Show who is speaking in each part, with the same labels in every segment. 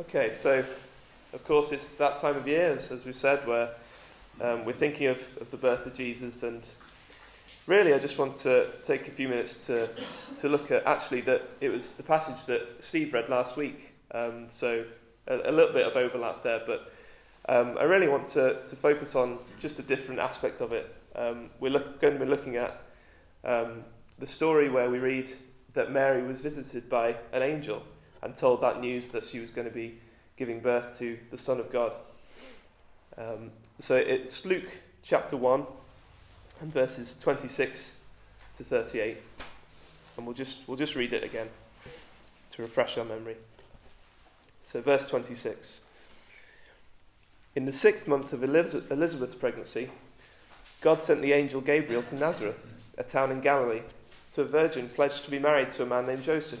Speaker 1: Okay, so of course it's that time of year, as, as we said, where um, we're thinking of, of the birth of Jesus, and really I just want to take a few minutes to, to look at actually that it was the passage that Steve read last week. Um, so a, a, little bit of overlap there, but um, I really want to, to focus on just a different aspect of it. Um, we're look, going to be looking at um, the story where we read that Mary was visited by an angel and told that news that she was going to be giving birth to the Son of God. Um, so it's Luke chapter 1 and verses 26 to 38. And we'll just, we'll just read it again to refresh our memory. So, verse 26. In the sixth month of Elizabeth's pregnancy, God sent the angel Gabriel to Nazareth, a town in Galilee, to a virgin pledged to be married to a man named Joseph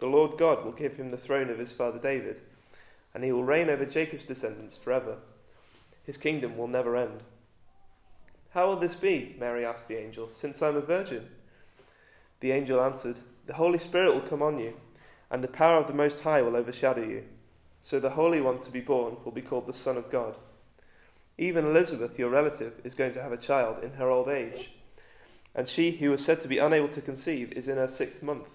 Speaker 1: The Lord God will give him the throne of his father David, and he will reign over Jacob's descendants forever. His kingdom will never end. How will this be? Mary asked the angel, since I'm a virgin. The angel answered, The Holy Spirit will come on you, and the power of the Most High will overshadow you. So the Holy One to be born will be called the Son of God. Even Elizabeth, your relative, is going to have a child in her old age, and she who was said to be unable to conceive is in her sixth month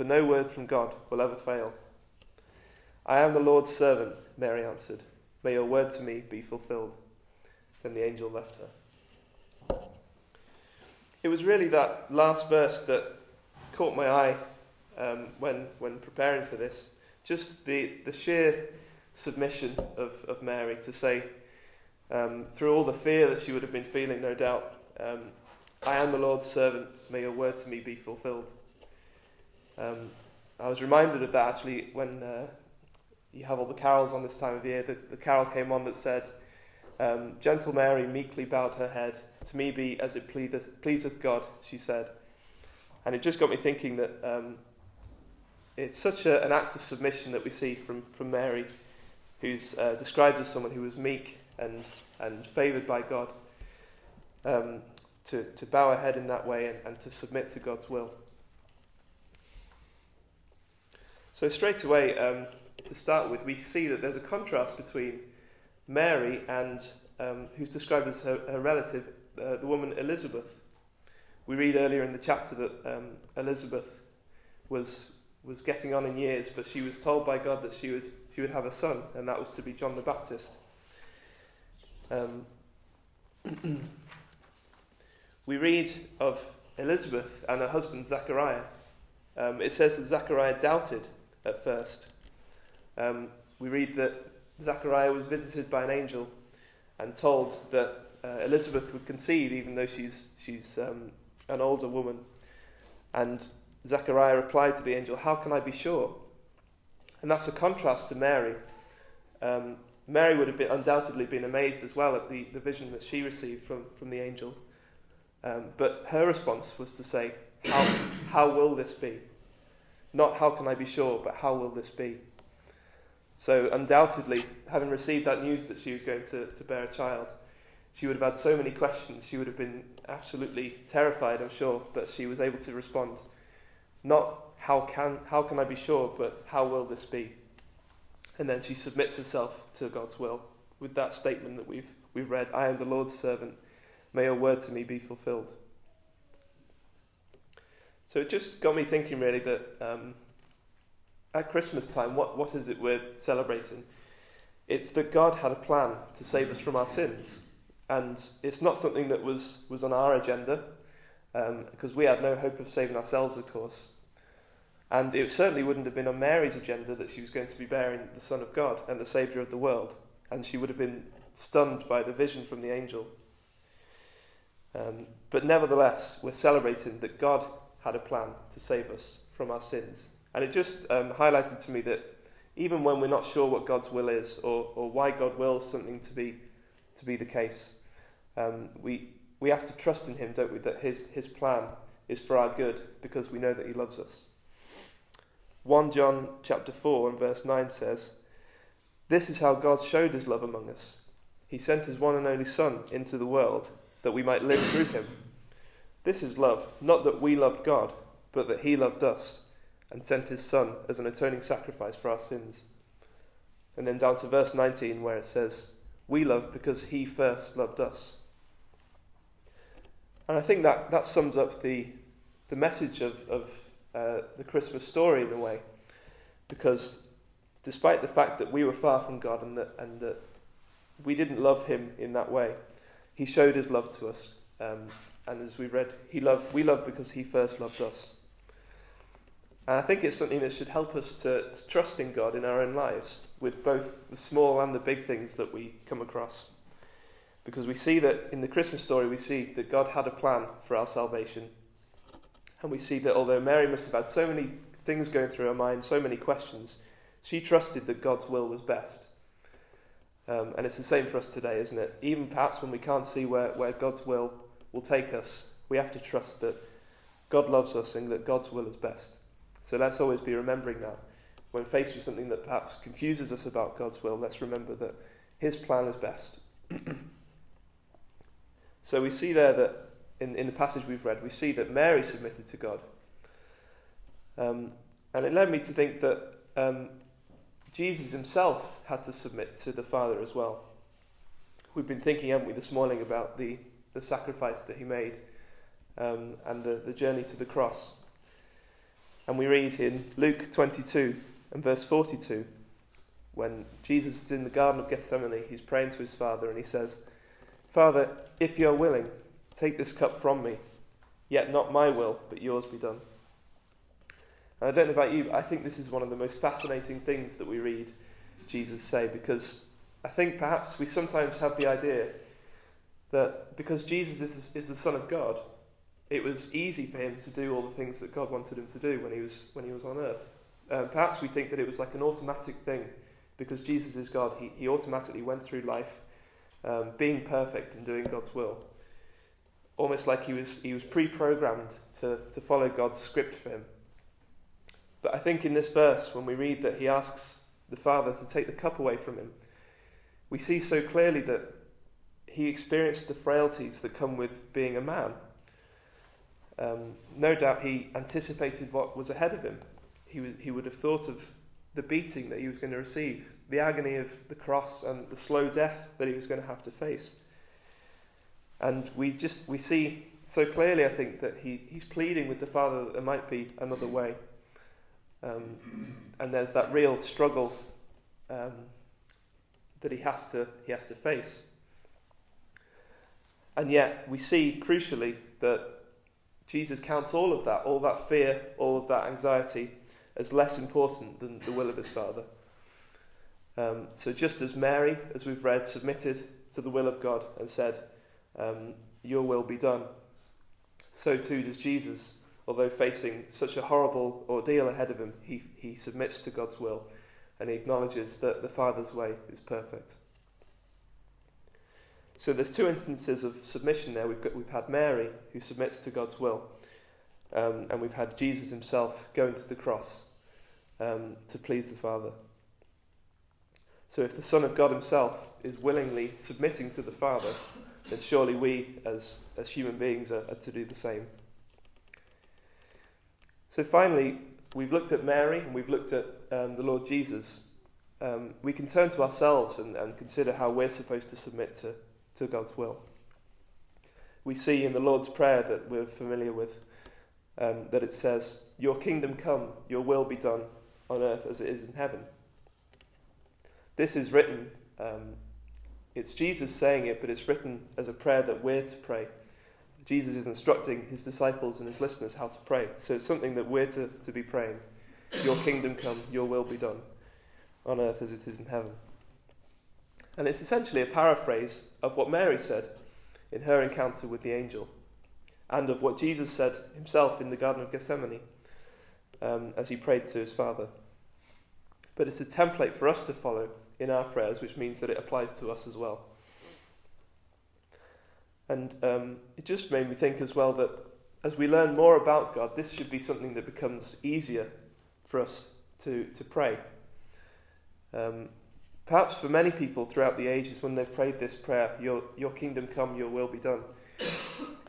Speaker 1: for no word from God will ever fail. I am the Lord's servant, Mary answered. May your word to me be fulfilled. Then the angel left her. It was really that last verse that caught my eye um, when, when preparing for this. Just the, the sheer submission of, of Mary to say, um, through all the fear that she would have been feeling, no doubt, um, I am the Lord's servant, may your word to me be fulfilled. Um, I was reminded of that actually when uh, you have all the carols on this time of year. The, the carol came on that said, um, Gentle Mary meekly bowed her head. To me be as it pleaseth, pleaseth God, she said. And it just got me thinking that um, it's such a, an act of submission that we see from, from Mary, who's uh, described as someone who was meek and, and favoured by God, um, to, to bow her head in that way and, and to submit to God's will. So, straight away, um, to start with, we see that there's a contrast between Mary and um, who's described as her, her relative, uh, the woman Elizabeth. We read earlier in the chapter that um, Elizabeth was, was getting on in years, but she was told by God that she would, she would have a son, and that was to be John the Baptist. Um, we read of Elizabeth and her husband Zechariah. Um, it says that Zechariah doubted at first. Um, we read that Zachariah was visited by an angel and told that uh, Elizabeth would conceive even though she's, she's um, an older woman. And Zachariah replied to the angel, How can I be sure? And that's a contrast to Mary. Um, Mary would have been, undoubtedly been amazed as well at the, the vision that she received from, from the angel. Um, but her response was to say, how, how will this be? Not how can I be sure, but how will this be? So, undoubtedly, having received that news that she was going to, to bear a child, she would have had so many questions. She would have been absolutely terrified, I'm sure, but she was able to respond. Not how can, how can I be sure, but how will this be? And then she submits herself to God's will with that statement that we've, we've read I am the Lord's servant. May your word to me be fulfilled. So it just got me thinking really that um, at Christmas time, what, what is it we're celebrating? It's that God had a plan to save us from our sins. And it's not something that was, was on our agenda, um, because we had no hope of saving ourselves, of course. And it certainly wouldn't have been on Mary's agenda that she was going to be bearing the Son of God and the Saviour of the world. And she would have been stunned by the vision from the angel. Um, but nevertheless, we're celebrating that God had a plan to save us from our sins. And it just um, highlighted to me that even when we're not sure what God's will is or, or why God wills something to be, to be the case. Um, we, we have to trust in Him, don't we, that his, his plan is for our good because we know that He loves us. 1 John chapter 4 and verse 9 says, This is how God showed His love among us. He sent His one and only Son into the world that we might live through Him. This is love, not that we loved God, but that He loved us and sent His Son as an atoning sacrifice for our sins. And then down to verse 19 where it says, We love because He first loved us. And I think that, that sums up the, the message of, of uh, the Christmas story in a way. Because despite the fact that we were far from God and that, and that we didn't love Him in that way, He showed His love to us. Um, and as we read, he loved, we love because He first loved us. And I think it's something that should help us to, to trust in God in our own lives with both the small and the big things that we come across. Because we see that in the Christmas story, we see that God had a plan for our salvation. And we see that although Mary must have had so many things going through her mind, so many questions, she trusted that God's will was best. Um, and it's the same for us today, isn't it? Even perhaps when we can't see where, where God's will will take us, we have to trust that God loves us and that God's will is best. So let's always be remembering that. When faced with something that perhaps confuses us about God's will, let's remember that His plan is best. So we see there that in, in the passage we've read, we see that Mary submitted to God. Um, and it led me to think that um, Jesus himself had to submit to the Father as well. We've been thinking, haven't we, this morning about the, the sacrifice that he made um, and the, the journey to the cross. And we read in Luke 22 and verse 42, when Jesus is in the Garden of Gethsemane, he's praying to his Father and he says, Father, if you are willing, take this cup from me, yet not my will, but yours be done. And I don't know about you, but I think this is one of the most fascinating things that we read Jesus say because I think perhaps we sometimes have the idea that because Jesus is, is the Son of God, it was easy for him to do all the things that God wanted him to do when he was, when he was on earth. Uh, perhaps we think that it was like an automatic thing because Jesus is God. He, he automatically went through life um, being perfect and doing God's will. Almost like he was, he was pre programmed to, to follow God's script for him. But I think in this verse, when we read that he asks the Father to take the cup away from him, we see so clearly that he experienced the frailties that come with being a man. Um, no doubt he anticipated what was ahead of him. He, he would have thought of the beating that he was going to receive, the agony of the cross and the slow death that he was going to have to face. And we just we see so clearly, I think, that he, he's pleading with the Father that there might be another way. Um, and there's that real struggle um, that he has to he has to face. And yet we see crucially that Jesus counts all of that, all that fear, all of that anxiety, as less important than the will of his Father. Um, so, just as Mary, as we've read, submitted to the will of God and said, um, Your will be done, so too does Jesus. Although facing such a horrible ordeal ahead of him, he, he submits to God's will and he acknowledges that the Father's way is perfect. So there's two instances of submission there. We've, got, we've had Mary, who submits to God's will, um, and we've had Jesus himself going to the cross um, to please the Father. So if the Son of God himself is willingly submitting to the Father, then surely we, as, as human beings, are, are to do the same. So finally, we've looked at Mary and we've looked at um, the Lord Jesus. Um, we can turn to ourselves and, and consider how we're supposed to submit to, to God's will. We see in the Lord's Prayer that we're familiar with um, that it says, Your kingdom come, your will be done on earth as it is in heaven. This is written, um, it's Jesus saying it, but it's written as a prayer that we're to pray. Jesus is instructing his disciples and his listeners how to pray. So it's something that we're to, to be praying. Your kingdom come, your will be done on earth as it is in heaven. And it's essentially a paraphrase of what Mary said in her encounter with the angel and of what Jesus said himself in the Garden of Gethsemane um, as he prayed to his Father. but it's a template for us to follow in our prayers, which means that it applies to us as well. And um, it just made me think as well that as we learn more about God, this should be something that becomes easier for us to, to pray. Um, perhaps for many people throughout the ages, when they've prayed this prayer, your, your kingdom come, your will be done,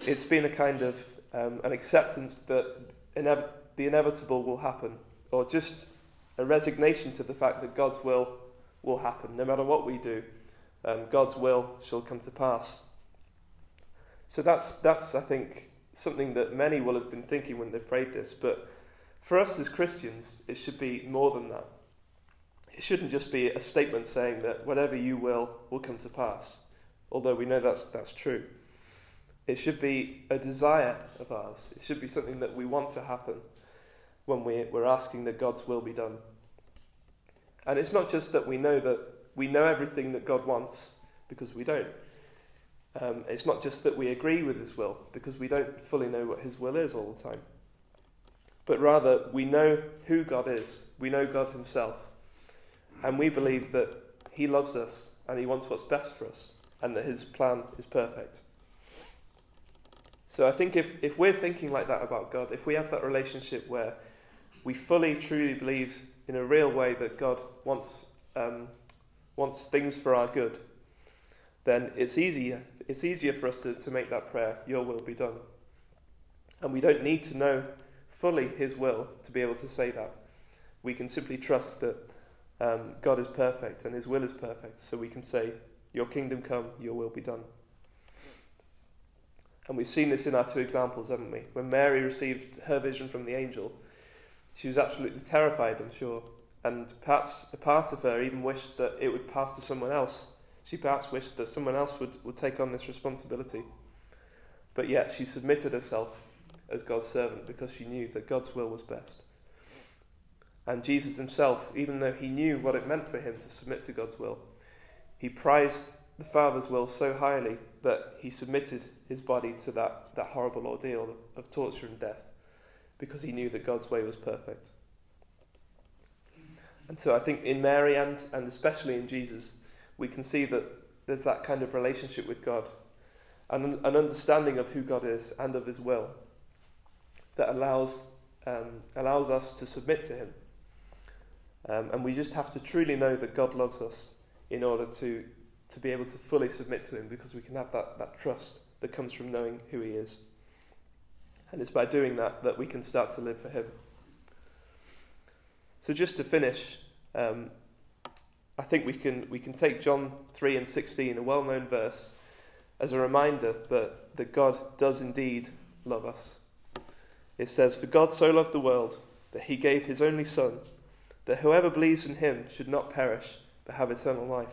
Speaker 1: it's been a kind of um, an acceptance that inev- the inevitable will happen, or just a resignation to the fact that God's will will happen. No matter what we do, um, God's will shall come to pass. So that's, that's, I think, something that many will have been thinking when they've prayed this. But for us as Christians, it should be more than that. It shouldn't just be a statement saying that whatever you will will come to pass, although we know that's, that's true. It should be a desire of ours. It should be something that we want to happen when we, we're asking that God's will be done. And it's not just that we know that we know everything that God wants, because we don't. Um, it's not just that we agree with His will, because we don't fully know what His will is all the time. But rather, we know who God is, we know God Himself, and we believe that He loves us and He wants what's best for us, and that His plan is perfect. So I think if, if we're thinking like that about God, if we have that relationship where we fully, truly believe in a real way that God wants, um, wants things for our good, then it's easier, it's easier for us to, to make that prayer, Your will be done. And we don't need to know fully His will to be able to say that. We can simply trust that um, God is perfect and His will is perfect, so we can say, Your kingdom come, Your will be done. And we've seen this in our two examples, haven't we? When Mary received her vision from the angel, she was absolutely terrified, I'm sure. And perhaps a part of her even wished that it would pass to someone else. She perhaps wished that someone else would, would take on this responsibility. But yet she submitted herself as God's servant because she knew that God's will was best. And Jesus himself, even though he knew what it meant for him to submit to God's will, he prized the Father's will so highly that he submitted his body to that, that horrible ordeal of, of torture and death because he knew that God's way was perfect. And so I think in Mary and, and especially in Jesus, we can see that there's that kind of relationship with God and an understanding of who God is and of his will that allows, um, allows us to submit to him. Um, and we just have to truly know that God loves us in order to, to be able to fully submit to him because we can have that, that trust that comes from knowing who he is. And it's by doing that that we can start to live for Him. So, just to finish, um, I think we can, we can take John 3 and 16, a well known verse, as a reminder that, that God does indeed love us. It says, For God so loved the world that he gave his only Son, that whoever believes in him should not perish, but have eternal life.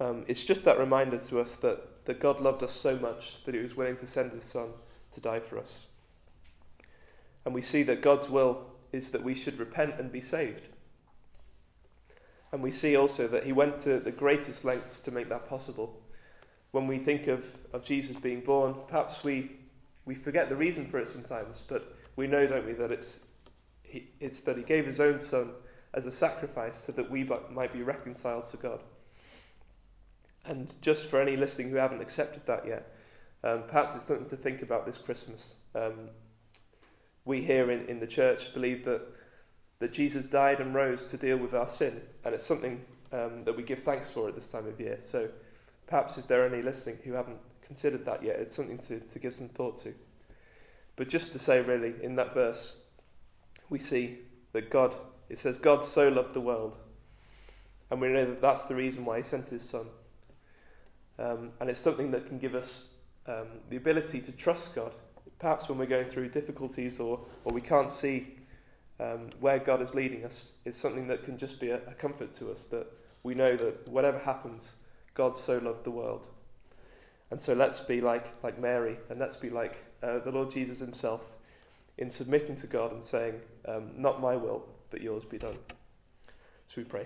Speaker 1: Um, it's just that reminder to us that, that God loved us so much that he was willing to send his Son to die for us. And we see that God's will is that we should repent and be saved. And we see also that he went to the greatest lengths to make that possible. When we think of, of Jesus being born, perhaps we, we forget the reason for it sometimes, but we know, don't we, that it's, he, it's that he gave his own son as a sacrifice so that we might be reconciled to God. And just for any listening who haven't accepted that yet, um, perhaps it's something to think about this Christmas. Um, we here in, in the church believe that, that Jesus died and rose to deal with our sin, and it's something um, that we give thanks for at this time of year. So perhaps if there are any listening who haven't considered that yet, it's something to, to give some thought to. But just to say, really, in that verse, we see that God, it says, God so loved the world. And we know that that's the reason why he sent his son. Um, and it's something that can give us um, the ability to trust God. Perhaps when we're going through difficulties or, or we can't see um, where God is leading us, it's something that can just be a, a comfort to us that we know that whatever happens, God so loved the world. And so let's be like, like Mary and let's be like uh, the Lord Jesus himself in submitting to God and saying, um, Not my will, but yours be done. Should we pray?